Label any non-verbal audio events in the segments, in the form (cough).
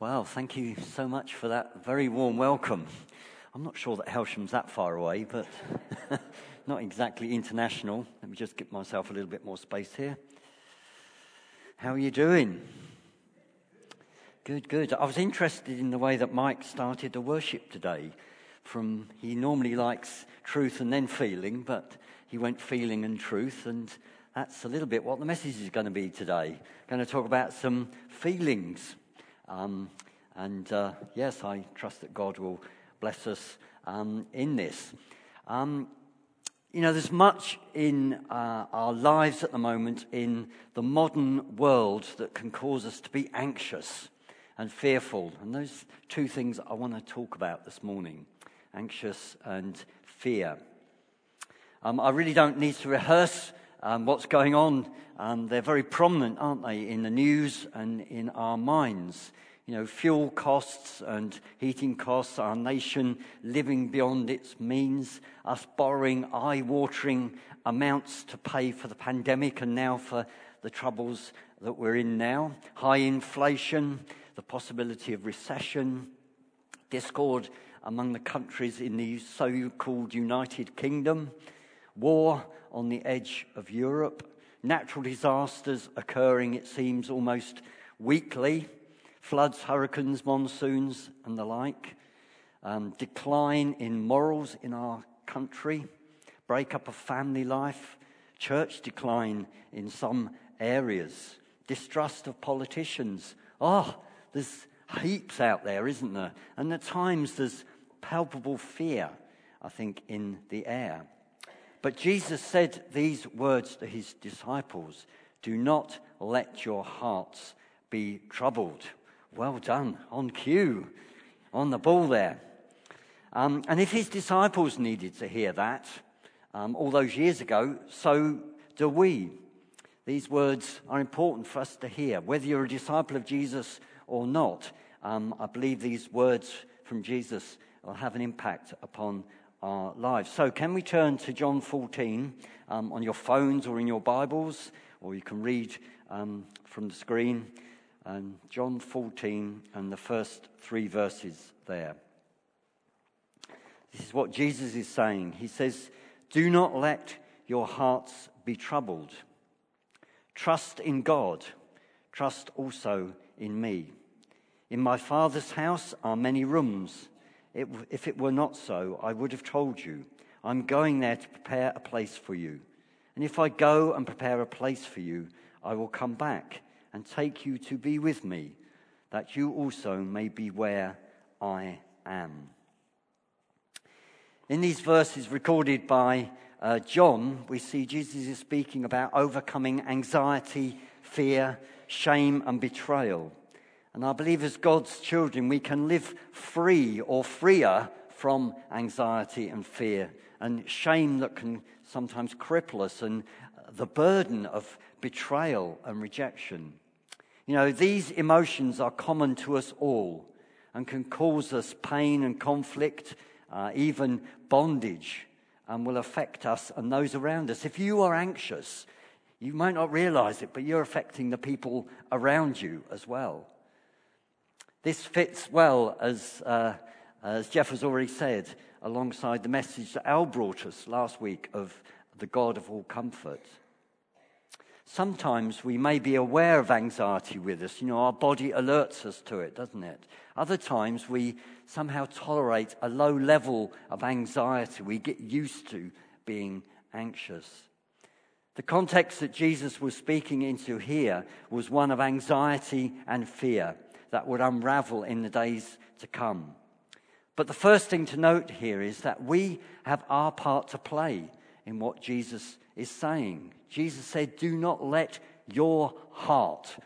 Well, thank you so much for that very warm welcome. I'm not sure that Hailsham's that far away, but (laughs) not exactly international. Let me just give myself a little bit more space here. How are you doing? Good, good. I was interested in the way that Mike started the worship today. From he normally likes truth and then feeling, but he went feeling and truth, and that's a little bit what the message is going to be today. Going to talk about some feelings. Um, and uh, yes, I trust that God will bless us um, in this. Um, you know, there's much in uh, our lives at the moment in the modern world that can cause us to be anxious and fearful. And those two things I want to talk about this morning anxious and fear. Um, I really don't need to rehearse um, what's going on. Um, they're very prominent, aren't they, in the news and in our minds. You know, fuel costs and heating costs, our nation living beyond its means, us borrowing eye watering amounts to pay for the pandemic and now for the troubles that we're in now, high inflation, the possibility of recession, discord among the countries in the so called United Kingdom, war on the edge of Europe, natural disasters occurring, it seems, almost weekly, floods, hurricanes, monsoons, and the like, um, decline in morals in our country, breakup of family life, church decline in some areas, distrust of politicians. Oh, there's heaps out there, isn't there? And at times there's palpable fear, I think, in the air. But Jesus said these words to his disciples Do not let your hearts be troubled. Well done, on cue, on the ball there. Um, and if his disciples needed to hear that um, all those years ago, so do we. These words are important for us to hear. Whether you're a disciple of Jesus or not, um, I believe these words from Jesus will have an impact upon our lives. So, can we turn to John 14 um, on your phones or in your Bibles, or you can read um, from the screen? Um, John 14 and the first three verses there. This is what Jesus is saying. He says, Do not let your hearts be troubled. Trust in God. Trust also in me. In my Father's house are many rooms. It, if it were not so, I would have told you. I'm going there to prepare a place for you. And if I go and prepare a place for you, I will come back and take you to be with me, that you also may be where I am. In these verses recorded by uh, John, we see Jesus is speaking about overcoming anxiety, fear, shame, and betrayal. And I believe as God's children, we can live free or freer from anxiety and fear and shame that can sometimes cripple us and the burden of betrayal and rejection. You know, these emotions are common to us all and can cause us pain and conflict, uh, even bondage, and will affect us and those around us. If you are anxious, you might not realize it, but you're affecting the people around you as well. This fits well, as, uh, as Jeff has already said, alongside the message that Al brought us last week of the God of all comfort. Sometimes we may be aware of anxiety with us. You know, our body alerts us to it, doesn't it? Other times we somehow tolerate a low level of anxiety. We get used to being anxious. The context that Jesus was speaking into here was one of anxiety and fear that would unravel in the days to come. But the first thing to note here is that we have our part to play in what Jesus is saying. Jesus said, Do not let your heart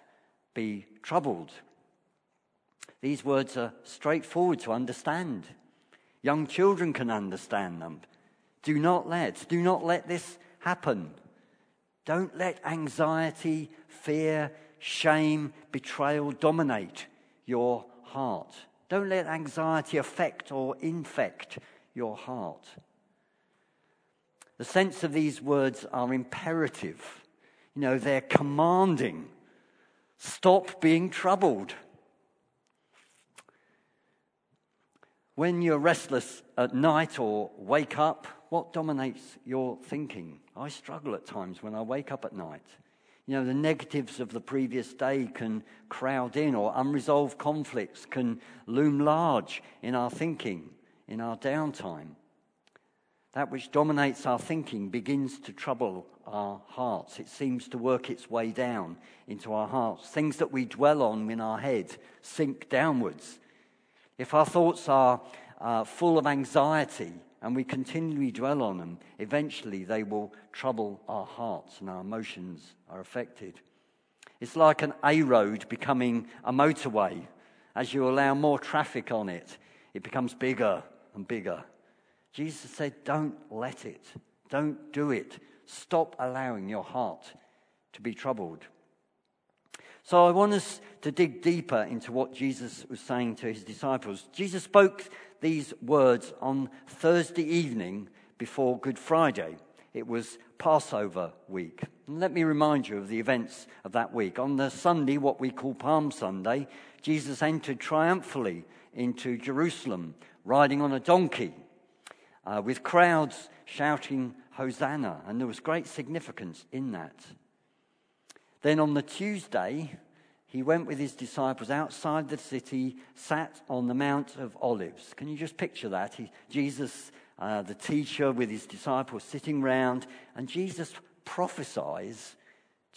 be troubled. These words are straightforward to understand. Young children can understand them. Do not let, do not let this happen. Don't let anxiety, fear, shame, betrayal dominate your heart. Don't let anxiety affect or infect your heart. The sense of these words are imperative. You know, they're commanding. Stop being troubled. When you're restless at night or wake up, what dominates your thinking? I struggle at times when I wake up at night. You know, the negatives of the previous day can crowd in, or unresolved conflicts can loom large in our thinking, in our downtime. That which dominates our thinking begins to trouble our hearts. It seems to work its way down into our hearts. Things that we dwell on in our head sink downwards. If our thoughts are uh, full of anxiety and we continually dwell on them, eventually they will trouble our hearts and our emotions are affected. It's like an A road becoming a motorway. As you allow more traffic on it, it becomes bigger and bigger. Jesus said, Don't let it. Don't do it. Stop allowing your heart to be troubled. So I want us to dig deeper into what Jesus was saying to his disciples. Jesus spoke these words on Thursday evening before Good Friday. It was Passover week. And let me remind you of the events of that week. On the Sunday, what we call Palm Sunday, Jesus entered triumphantly into Jerusalem, riding on a donkey, uh, with crowds shouting Hosanna. And there was great significance in that. Then on the Tuesday, he went with his disciples outside the city, sat on the Mount of Olives. Can you just picture that? He, Jesus, uh, the teacher, with his disciples sitting round, and Jesus prophesies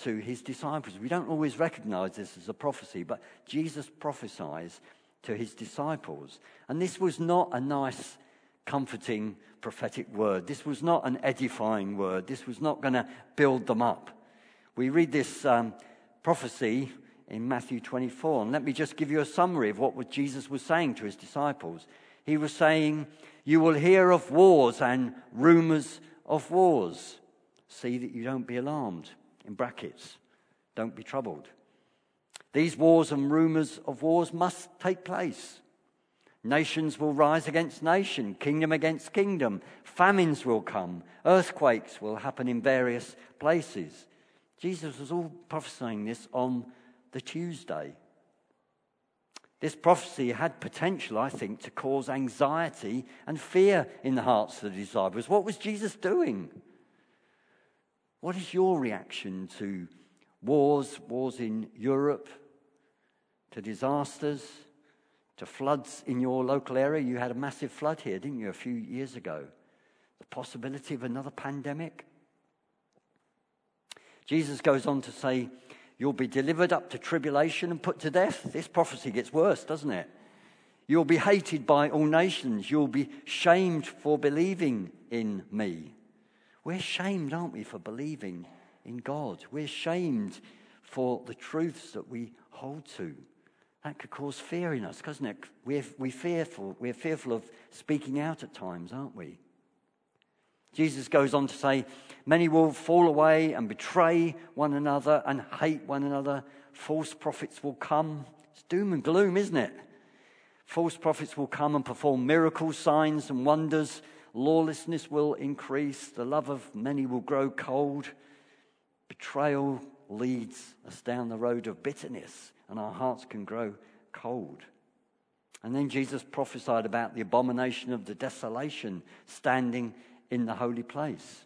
to his disciples. We don't always recognize this as a prophecy, but Jesus prophesies to his disciples. And this was not a nice, comforting prophetic word. This was not an edifying word. This was not going to build them up. We read this um, prophecy in Matthew 24, and let me just give you a summary of what Jesus was saying to his disciples. He was saying, You will hear of wars and rumors of wars. See that you don't be alarmed. In brackets, don't be troubled. These wars and rumors of wars must take place. Nations will rise against nation, kingdom against kingdom. Famines will come, earthquakes will happen in various places. Jesus was all prophesying this on the Tuesday. This prophecy had potential, I think, to cause anxiety and fear in the hearts of the disciples. What was Jesus doing? What is your reaction to wars, wars in Europe, to disasters, to floods in your local area? You had a massive flood here, didn't you, a few years ago? The possibility of another pandemic? Jesus goes on to say, You'll be delivered up to tribulation and put to death. This prophecy gets worse, doesn't it? You'll be hated by all nations. You'll be shamed for believing in me. We're shamed, aren't we, for believing in God? We're shamed for the truths that we hold to. That could cause fear in us, doesn't it? We're, we're, fearful. We're fearful of speaking out at times, aren't we? Jesus goes on to say, Many will fall away and betray one another and hate one another. False prophets will come. It's doom and gloom, isn't it? False prophets will come and perform miracles, signs, and wonders. Lawlessness will increase. The love of many will grow cold. Betrayal leads us down the road of bitterness, and our hearts can grow cold. And then Jesus prophesied about the abomination of the desolation standing in the holy place.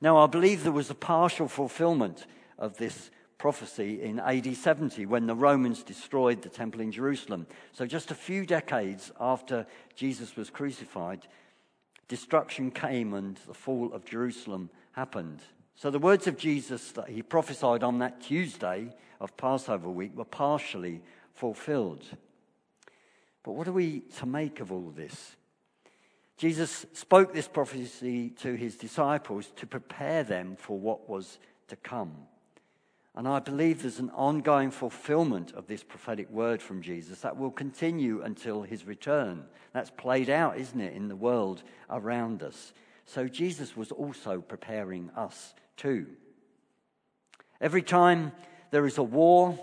Now, I believe there was a partial fulfillment of this prophecy in AD 70 when the Romans destroyed the temple in Jerusalem. So, just a few decades after Jesus was crucified, destruction came and the fall of Jerusalem happened. So, the words of Jesus that he prophesied on that Tuesday of Passover week were partially fulfilled. But what are we to make of all this? Jesus spoke this prophecy to his disciples to prepare them for what was to come. And I believe there's an ongoing fulfillment of this prophetic word from Jesus that will continue until his return. That's played out, isn't it, in the world around us. So Jesus was also preparing us too. Every time there is a war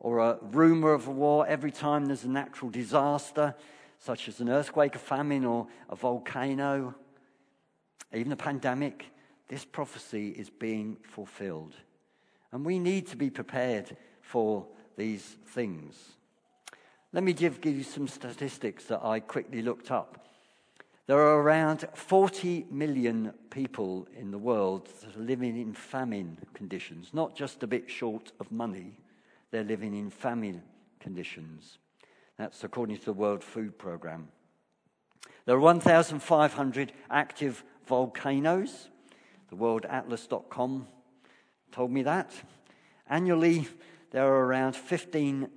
or a rumor of a war, every time there's a natural disaster, such as an earthquake, a famine, or a volcano, even a pandemic, this prophecy is being fulfilled. And we need to be prepared for these things. Let me give, give you some statistics that I quickly looked up. There are around 40 million people in the world that are living in famine conditions, not just a bit short of money, they're living in famine conditions. That's according to the World Food Programme. There are 1,500 active volcanoes. The worldatlas.com told me that. Annually, there are around 15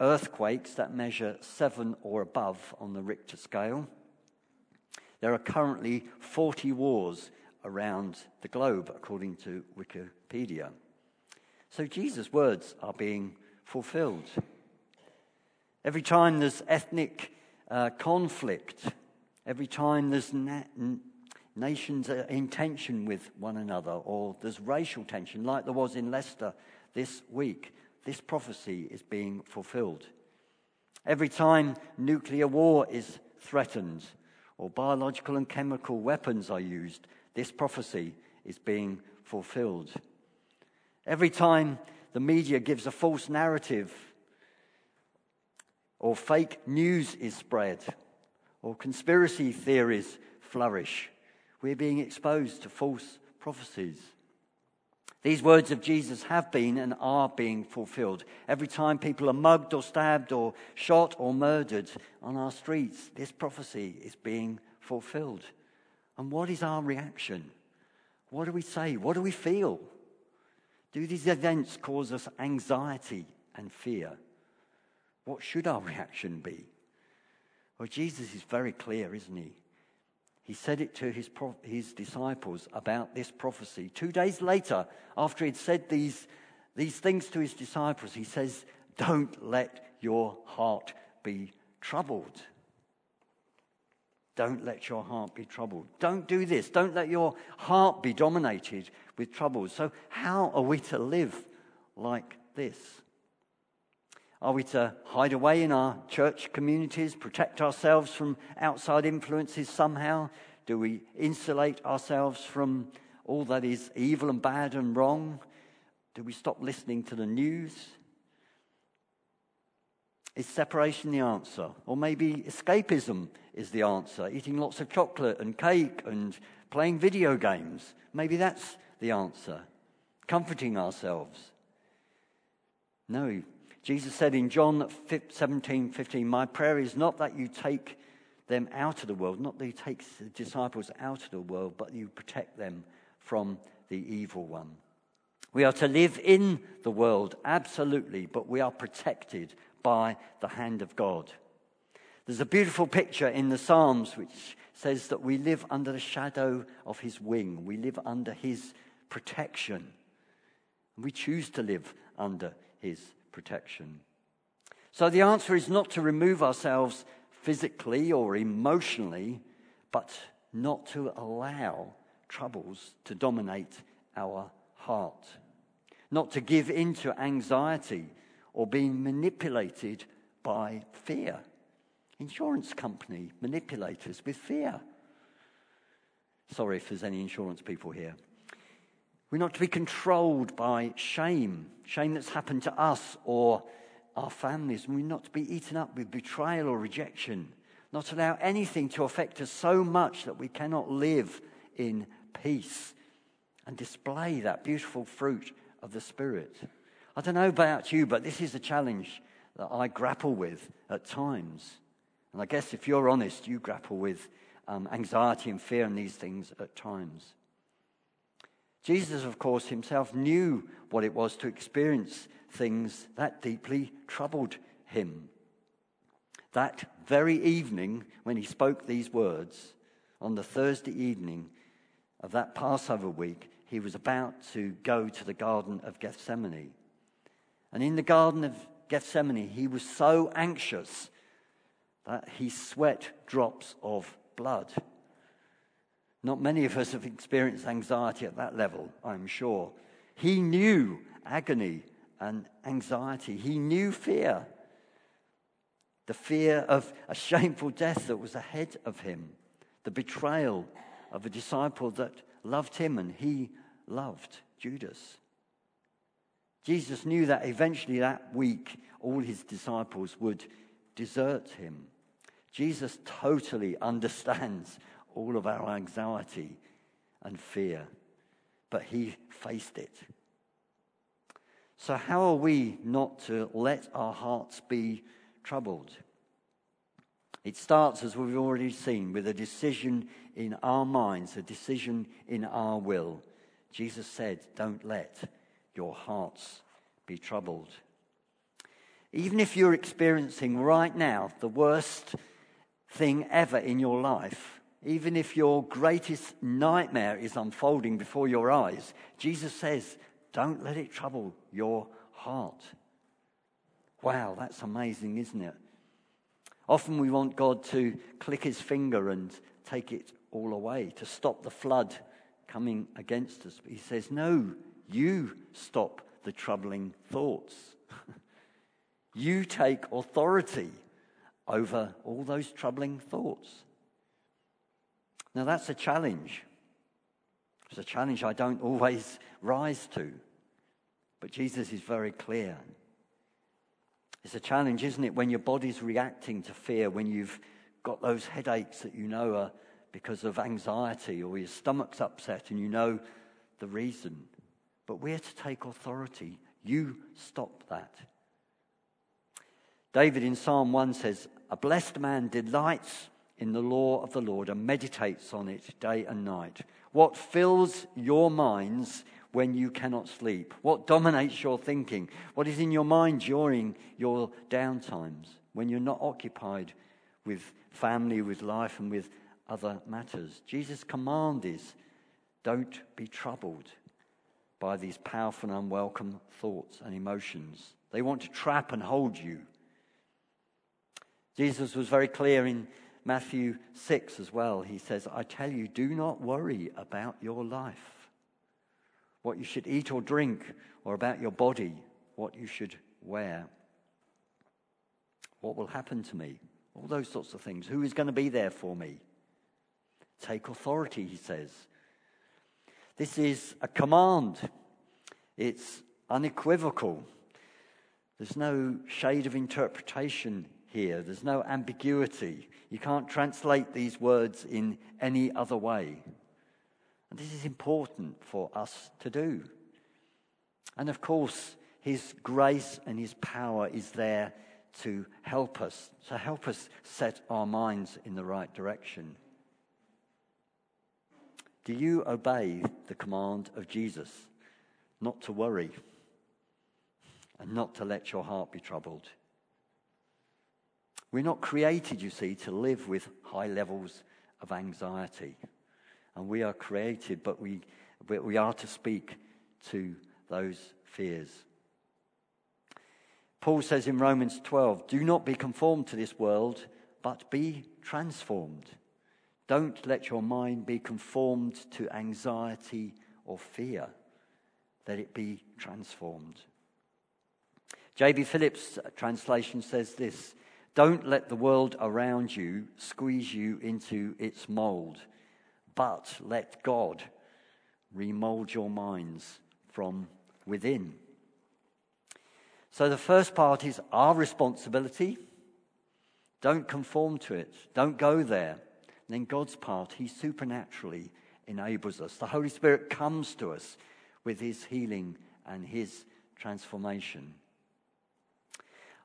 earthquakes that measure seven or above on the Richter scale. There are currently 40 wars around the globe, according to Wikipedia. So Jesus' words are being fulfilled. Every time there's ethnic uh, conflict, every time there's na- nations in tension with one another, or there's racial tension, like there was in Leicester this week, this prophecy is being fulfilled. Every time nuclear war is threatened, or biological and chemical weapons are used, this prophecy is being fulfilled. Every time the media gives a false narrative, or fake news is spread, or conspiracy theories flourish, we're being exposed to false prophecies. These words of Jesus have been and are being fulfilled. Every time people are mugged or stabbed or shot or murdered on our streets, this prophecy is being fulfilled. And what is our reaction? What do we say? What do we feel? Do these events cause us anxiety and fear? What should our reaction be? Well, Jesus is very clear, isn't he? He said it to his, his disciples about this prophecy. Two days later, after he'd said these, these things to his disciples, he says, Don't let your heart be troubled. Don't let your heart be troubled. Don't do this. Don't let your heart be dominated with troubles. So, how are we to live like this? Are we to hide away in our church communities, protect ourselves from outside influences somehow? Do we insulate ourselves from all that is evil and bad and wrong? Do we stop listening to the news? Is separation the answer? Or maybe escapism is the answer? Eating lots of chocolate and cake and playing video games. Maybe that's the answer. Comforting ourselves. No, Jesus said in John 17, 15, My prayer is not that you take them out of the world, not that you take the disciples out of the world, but you protect them from the evil one. We are to live in the world, absolutely, but we are protected by the hand of God. There's a beautiful picture in the Psalms which says that we live under the shadow of his wing, we live under his protection. We choose to live under his protection. So the answer is not to remove ourselves physically or emotionally, but not to allow troubles to dominate our heart. Not to give in to anxiety or being manipulated by fear. Insurance company manipulators with fear. Sorry if there's any insurance people here. We're not to be controlled by shame, shame that's happened to us or our families. And We're not to be eaten up with betrayal or rejection, not allow anything to affect us so much that we cannot live in peace and display that beautiful fruit of the Spirit. I don't know about you, but this is a challenge that I grapple with at times. And I guess if you're honest, you grapple with um, anxiety and fear and these things at times. Jesus, of course, himself knew what it was to experience things that deeply troubled him. That very evening, when he spoke these words, on the Thursday evening of that Passover week, he was about to go to the Garden of Gethsemane. And in the Garden of Gethsemane, he was so anxious that he sweat drops of blood. Not many of us have experienced anxiety at that level, I'm sure. He knew agony and anxiety, he knew fear. The fear of a shameful death that was ahead of him, the betrayal of a disciple that loved him and he loved Judas. Jesus knew that eventually that week all his disciples would desert him. Jesus totally understands all of our anxiety and fear, but he faced it. So, how are we not to let our hearts be troubled? It starts, as we've already seen, with a decision in our minds, a decision in our will. Jesus said, Don't let your hearts be troubled. Even if you're experiencing right now the worst thing ever in your life, even if your greatest nightmare is unfolding before your eyes, Jesus says, don't let it trouble your heart. Wow, that's amazing, isn't it? Often we want God to click his finger and take it all away, to stop the flood coming against us. But he says, No, you stop the troubling thoughts. (laughs) you take authority over all those troubling thoughts. Now, that's a challenge. It's a challenge I don't always rise to. But Jesus is very clear. It's a challenge, isn't it, when your body's reacting to fear, when you've got those headaches that you know are because of anxiety, or your stomach's upset and you know the reason. But we're to take authority. You stop that. David in Psalm 1 says, A blessed man delights in the law of the Lord and meditates on it day and night. What fills your minds when you cannot sleep? What dominates your thinking? What is in your mind during your downtimes when you're not occupied with family, with life, and with other matters? Jesus' command is don't be troubled by these powerful and unwelcome thoughts and emotions. They want to trap and hold you. Jesus was very clear in Matthew 6 as well. He says, I tell you, do not worry about your life, what you should eat or drink, or about your body, what you should wear. What will happen to me? All those sorts of things. Who is going to be there for me? Take authority, he says. This is a command, it's unequivocal. There's no shade of interpretation here. There's no ambiguity. You can't translate these words in any other way. And this is important for us to do. And of course, His grace and His power is there to help us, to help us set our minds in the right direction. Do you obey the command of Jesus not to worry and not to let your heart be troubled? We're not created, you see, to live with high levels of anxiety. And we are created, but we, we are to speak to those fears. Paul says in Romans 12, Do not be conformed to this world, but be transformed. Don't let your mind be conformed to anxiety or fear. Let it be transformed. J.B. Phillips' translation says this don't let the world around you squeeze you into its mold, but let God remold your minds from within. So the first part is our responsibility. Don't conform to it, don't go there. And then God's part, He supernaturally enables us. The Holy Spirit comes to us with His healing and His transformation.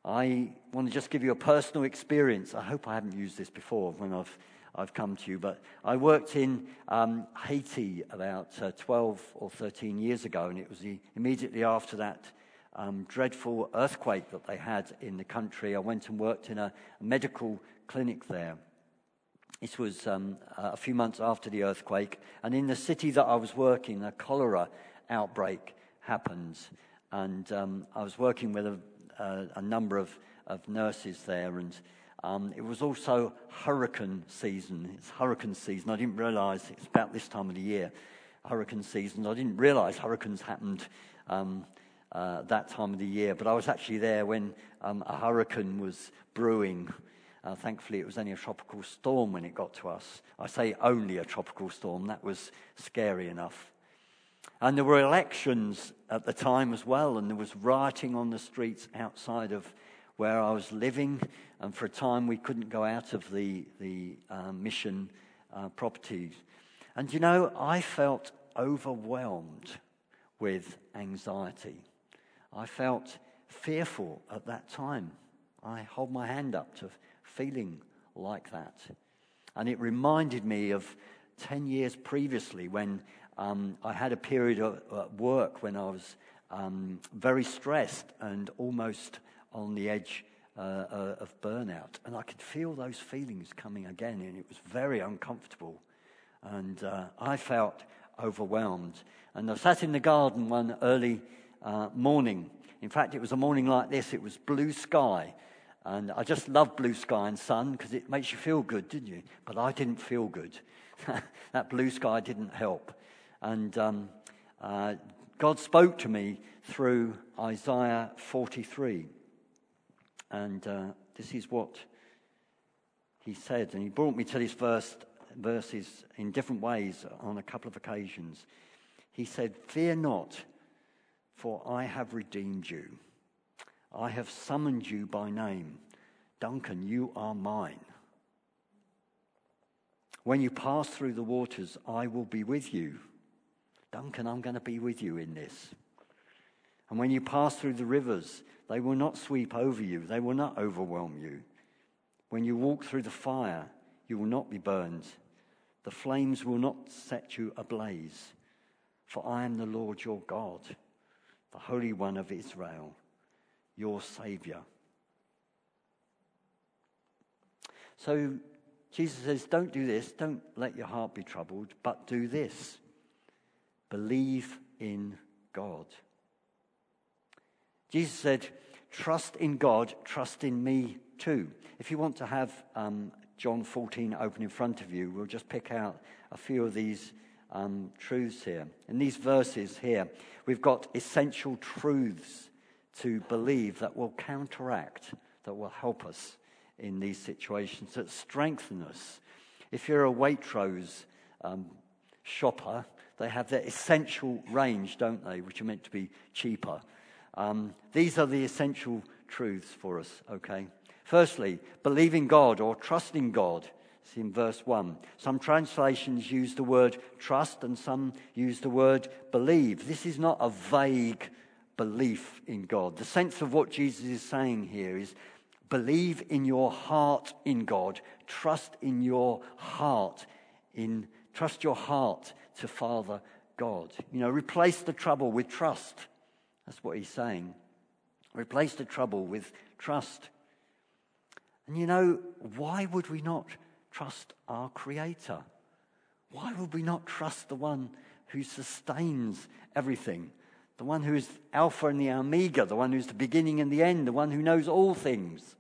I want to just give you a personal experience. I hope I haven't used this before when I've, I've come to you, but I worked in um, Haiti about uh, 12 or 13 years ago, and it was the, immediately after that um, dreadful earthquake that they had in the country. I went and worked in a, medical clinic there. This was um, a few months after the earthquake, and in the city that I was working, a cholera outbreak happened. And um, I was working with a a number of, of nurses there, and um, it was also hurricane season. It's hurricane season. I didn't realize it's about this time of the year, hurricane season. I didn't realize hurricanes happened um, uh, that time of the year, but I was actually there when um, a hurricane was brewing. Uh, thankfully, it was only a tropical storm when it got to us. I say only a tropical storm. That was scary enough. And there were elections at the time as well, and there was rioting on the streets outside of where I was living, and for a time we couldn't go out of the, the uh, mission uh, properties. And you know, I felt overwhelmed with anxiety. I felt fearful at that time. I hold my hand up to feeling like that. And it reminded me of 10 years previously when um, I had a period of uh, work when I was um, very stressed and almost on the edge uh, uh, of burnout. And I could feel those feelings coming again, and it was very uncomfortable. And uh, I felt overwhelmed. And I sat in the garden one early uh, morning. In fact, it was a morning like this, it was blue sky. And I just love blue sky and sun because it makes you feel good, didn't you? But I didn't feel good. (laughs) that blue sky didn't help. And um, uh, God spoke to me through Isaiah 43. And uh, this is what he said. And he brought me to this verse, verses in different ways on a couple of occasions. He said, Fear not, for I have redeemed you. I have summoned you by name. Duncan, you are mine. When you pass through the waters, I will be with you. Duncan, I'm going to be with you in this. And when you pass through the rivers, they will not sweep over you, they will not overwhelm you. When you walk through the fire, you will not be burned. The flames will not set you ablaze. For I am the Lord your God, the Holy One of Israel, your Savior. So Jesus says, Don't do this, don't let your heart be troubled, but do this believe in God. Jesus said, Trust in God, trust in me too. If you want to have um, John 14 open in front of you, we'll just pick out a few of these um, truths here. In these verses here, we've got essential truths to believe that will counteract, that will help us in these situations, that strengthen us. If you're a Waitrose um, shopper, they have their essential range, don't they, which are meant to be cheaper. Um, these are the essential truths for us, okay? Firstly, believing God or trusting God. It's in verse 1. Some translations use the word trust and some use the word believe. This is not a vague belief in God. The sense of what Jesus is saying here is believe in your heart in God, trust in your heart in trust your heart to Father God. You know, replace the trouble with trust. That's what he's saying. Replace the trouble with trust. And you know, why would we not trust our Creator? Why would we not trust the one who sustains everything? The one who is Alpha and the Omega, the one who's the beginning and the end, the one who knows all things,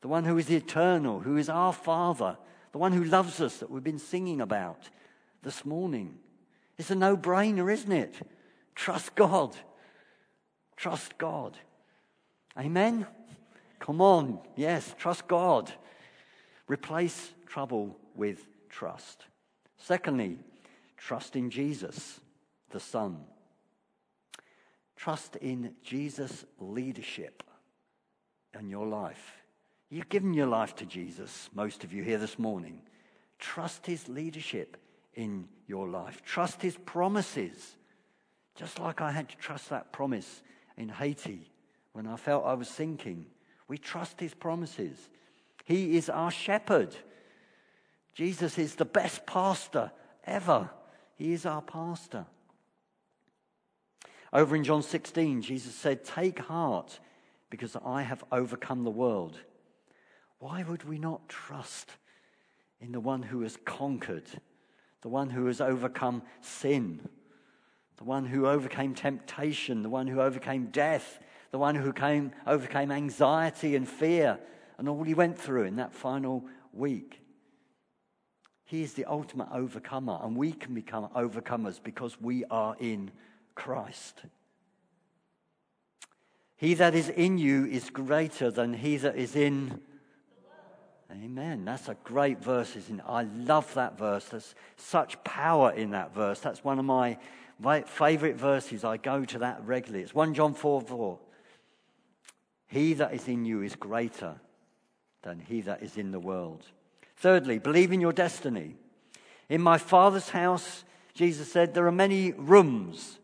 the one who is eternal, who is our Father, the one who loves us that we've been singing about this morning. It's a no brainer, isn't it? Trust God. Trust God. Amen? Come on. Yes, trust God. Replace trouble with trust. Secondly, trust in Jesus, the Son. Trust in Jesus' leadership in your life. You've given your life to Jesus, most of you here this morning. Trust his leadership in your life. Trust his promises. Just like I had to trust that promise in Haiti when I felt I was sinking. We trust his promises. He is our shepherd. Jesus is the best pastor ever. He is our pastor. Over in John 16, Jesus said, Take heart because I have overcome the world. Why would we not trust in the one who has conquered the one who has overcome sin, the one who overcame temptation, the one who overcame death, the one who came, overcame anxiety and fear and all he went through in that final week. He is the ultimate overcomer, and we can become overcomers because we are in Christ. He that is in you is greater than he that is in Amen. That's a great verse, isn't it? I love that verse. There's such power in that verse. That's one of my favorite verses. I go to that regularly. It's 1 John 4 4. He that is in you is greater than he that is in the world. Thirdly, believe in your destiny. In my Father's house, Jesus said, there are many rooms.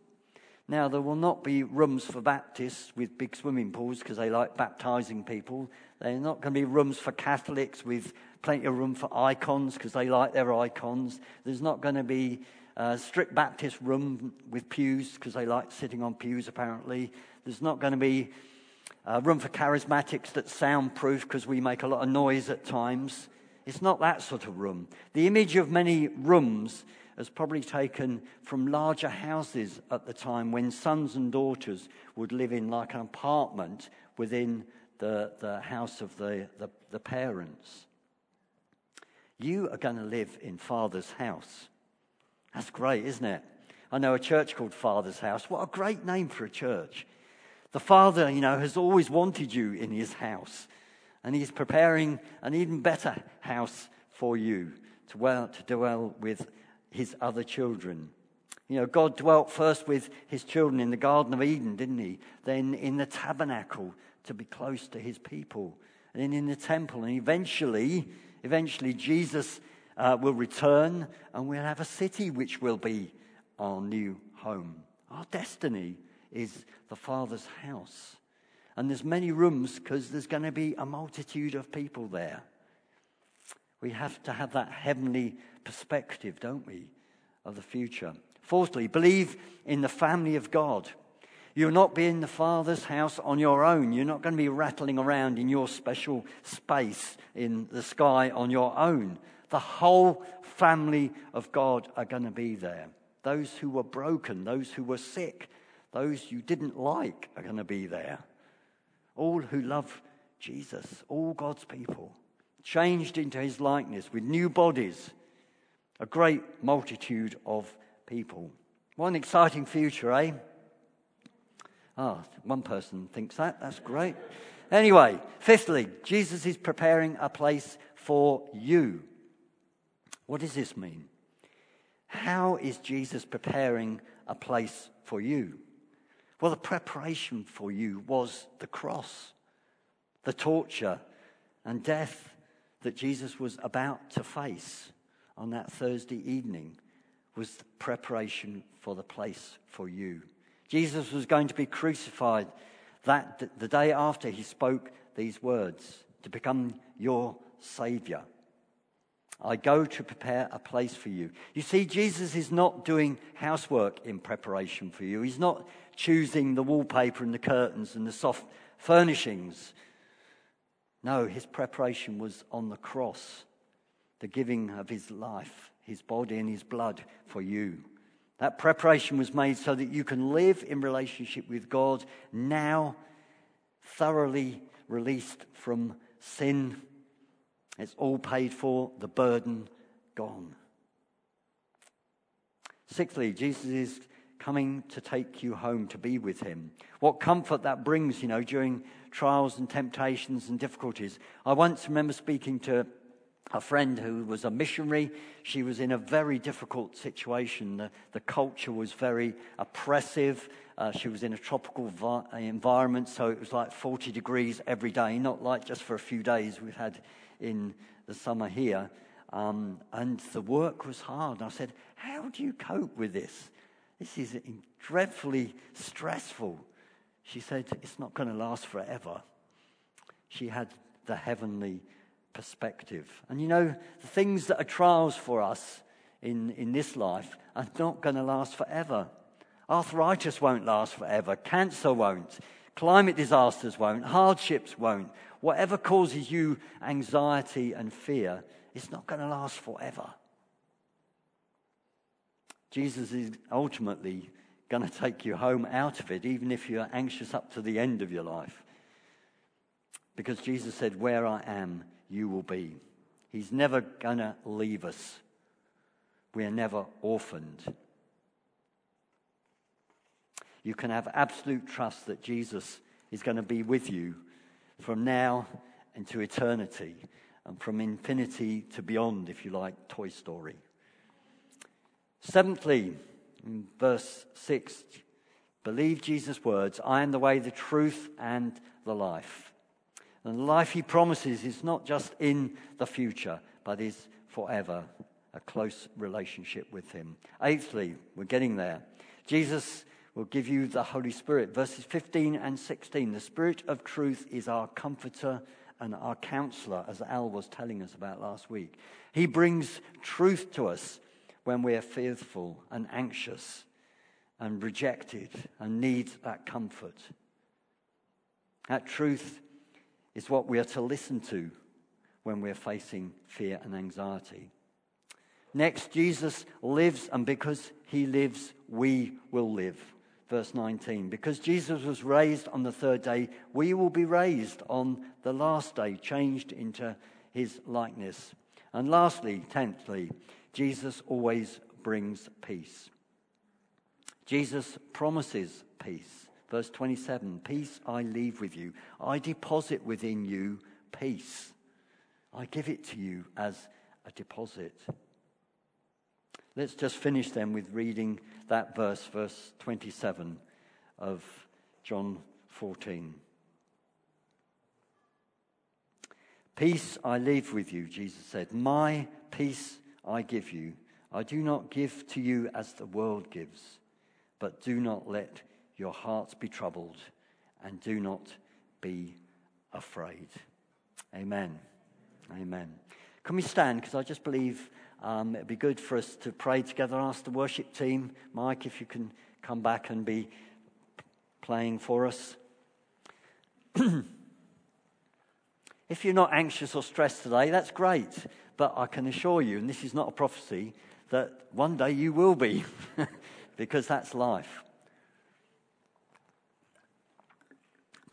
Now, there will not be rooms for Baptists with big swimming pools because they like baptizing people. There are not going to be rooms for Catholics with plenty of room for icons because they like their icons. There's not going to be a strict Baptist room with pews because they like sitting on pews, apparently. There's not going to be a room for charismatics that's soundproof because we make a lot of noise at times. It's not that sort of room. The image of many rooms is probably taken from larger houses at the time when sons and daughters would live in like an apartment within the, the house of the, the, the parents. You are going to live in Father's house. That's great, isn't it? I know a church called Father's House. What a great name for a church. The Father, you know, has always wanted you in his house, and he's preparing an even better house for you to dwell, to dwell with his other children. You know, God dwelt first with his children in the Garden of Eden, didn't he? Then in the tabernacle to be close to his people. And in the temple. And eventually, eventually, Jesus uh, will return and we'll have a city which will be our new home. Our destiny is the Father's house. And there's many rooms because there's going to be a multitude of people there. We have to have that heavenly perspective, don't we, of the future. Fourthly, believe in the family of God. You'll not be in the Father's house on your own. You're not going to be rattling around in your special space in the sky on your own. The whole family of God are going to be there. Those who were broken, those who were sick, those you didn't like are going to be there. All who love Jesus, all God's people, changed into his likeness with new bodies, a great multitude of people. What an exciting future, eh? Ah, one person thinks that. That's great. Anyway, fifthly, Jesus is preparing a place for you. What does this mean? How is Jesus preparing a place for you? Well, the preparation for you was the cross, the torture and death that Jesus was about to face on that Thursday evening was the preparation for the place for you. Jesus was going to be crucified that the day after he spoke these words to become your savior. I go to prepare a place for you. You see, Jesus is not doing housework in preparation for you. He's not choosing the wallpaper and the curtains and the soft furnishings. No, his preparation was on the cross, the giving of his life, his body and his blood for you. That preparation was made so that you can live in relationship with God now, thoroughly released from sin. It's all paid for, the burden gone. Sixthly, Jesus is coming to take you home to be with him. What comfort that brings, you know, during trials and temptations and difficulties. I once remember speaking to a friend who was a missionary. She was in a very difficult situation. The, the culture was very oppressive. Uh, she was in a tropical vi- environment, so it was like 40 degrees every day, not like just for a few days we've had in the summer here. Um, and the work was hard. I said, How do you cope with this? This is dreadfully stressful. She said, It's not going to last forever. She had the heavenly perspective. And you know, the things that are trials for us in, in this life are not going to last forever. Arthritis won't last forever, cancer won't, climate disasters won't, hardships won't. Whatever causes you anxiety and fear, it's not going to last forever. Jesus is ultimately going to take you home out of it, even if you're anxious up to the end of your life. Because Jesus said, Where I am, you will be. He's never going to leave us. We are never orphaned. You can have absolute trust that Jesus is going to be with you from now into eternity and from infinity to beyond, if you like, Toy Story. Seventhly, in verse 6, believe Jesus' words I am the way, the truth, and the life. And the life he promises is not just in the future, but is forever a close relationship with him. Eighthly, we're getting there. Jesus will give you the Holy Spirit. Verses 15 and 16. The Spirit of truth is our comforter and our counselor, as Al was telling us about last week. He brings truth to us when we are fearful and anxious and rejected and need that comfort. That truth is what we are to listen to when we're facing fear and anxiety. Next, Jesus lives, and because he lives, we will live. Verse 19. Because Jesus was raised on the third day, we will be raised on the last day, changed into his likeness. And lastly, tenthly, Jesus always brings peace. Jesus promises peace. Verse 27 Peace I leave with you, I deposit within you peace. I give it to you as a deposit. Let's just finish then with reading that verse, verse 27 of John 14. Peace I leave with you, Jesus said. My peace I give you. I do not give to you as the world gives, but do not let your hearts be troubled and do not be afraid. Amen. Amen. Can we stand? Because I just believe um, it'd be good for us to pray together. Ask the worship team, Mike, if you can come back and be playing for us. (clears throat) if you're not anxious or stressed today, that's great. But I can assure you, and this is not a prophecy, that one day you will be, (laughs) because that's life.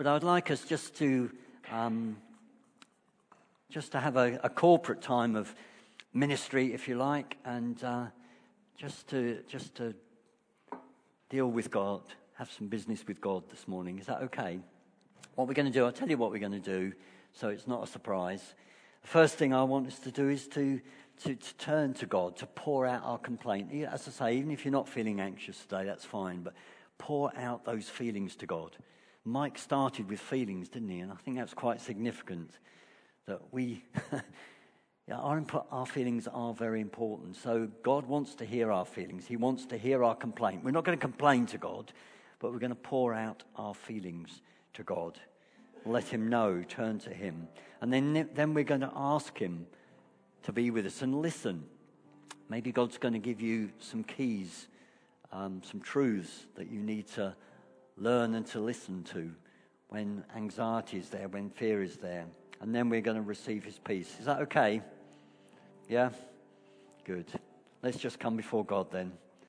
But I'd like us just to um, just to have a, a corporate time of ministry, if you like, and uh, just to just to deal with God, have some business with God this morning. Is that okay? What we're going to do, I'll tell you what we're going to do, so it's not a surprise. The first thing I want us to do is to, to, to turn to God, to pour out our complaint. As I say, even if you're not feeling anxious today, that's fine, but pour out those feelings to God. Mike started with feelings, didn't he? And I think that's quite significant that we (laughs) Yeah, our, our feelings are very important. So God wants to hear our feelings. He wants to hear our complaint. We're not going to complain to God, but we're going to pour out our feelings to God. Let Him know, turn to Him. And then, then we're going to ask Him to be with us and listen. Maybe God's going to give you some keys, um, some truths that you need to learn and to listen to when anxiety is there, when fear is there and then we're going to receive his peace. Is that okay? Yeah? Good. Let's just come before God then.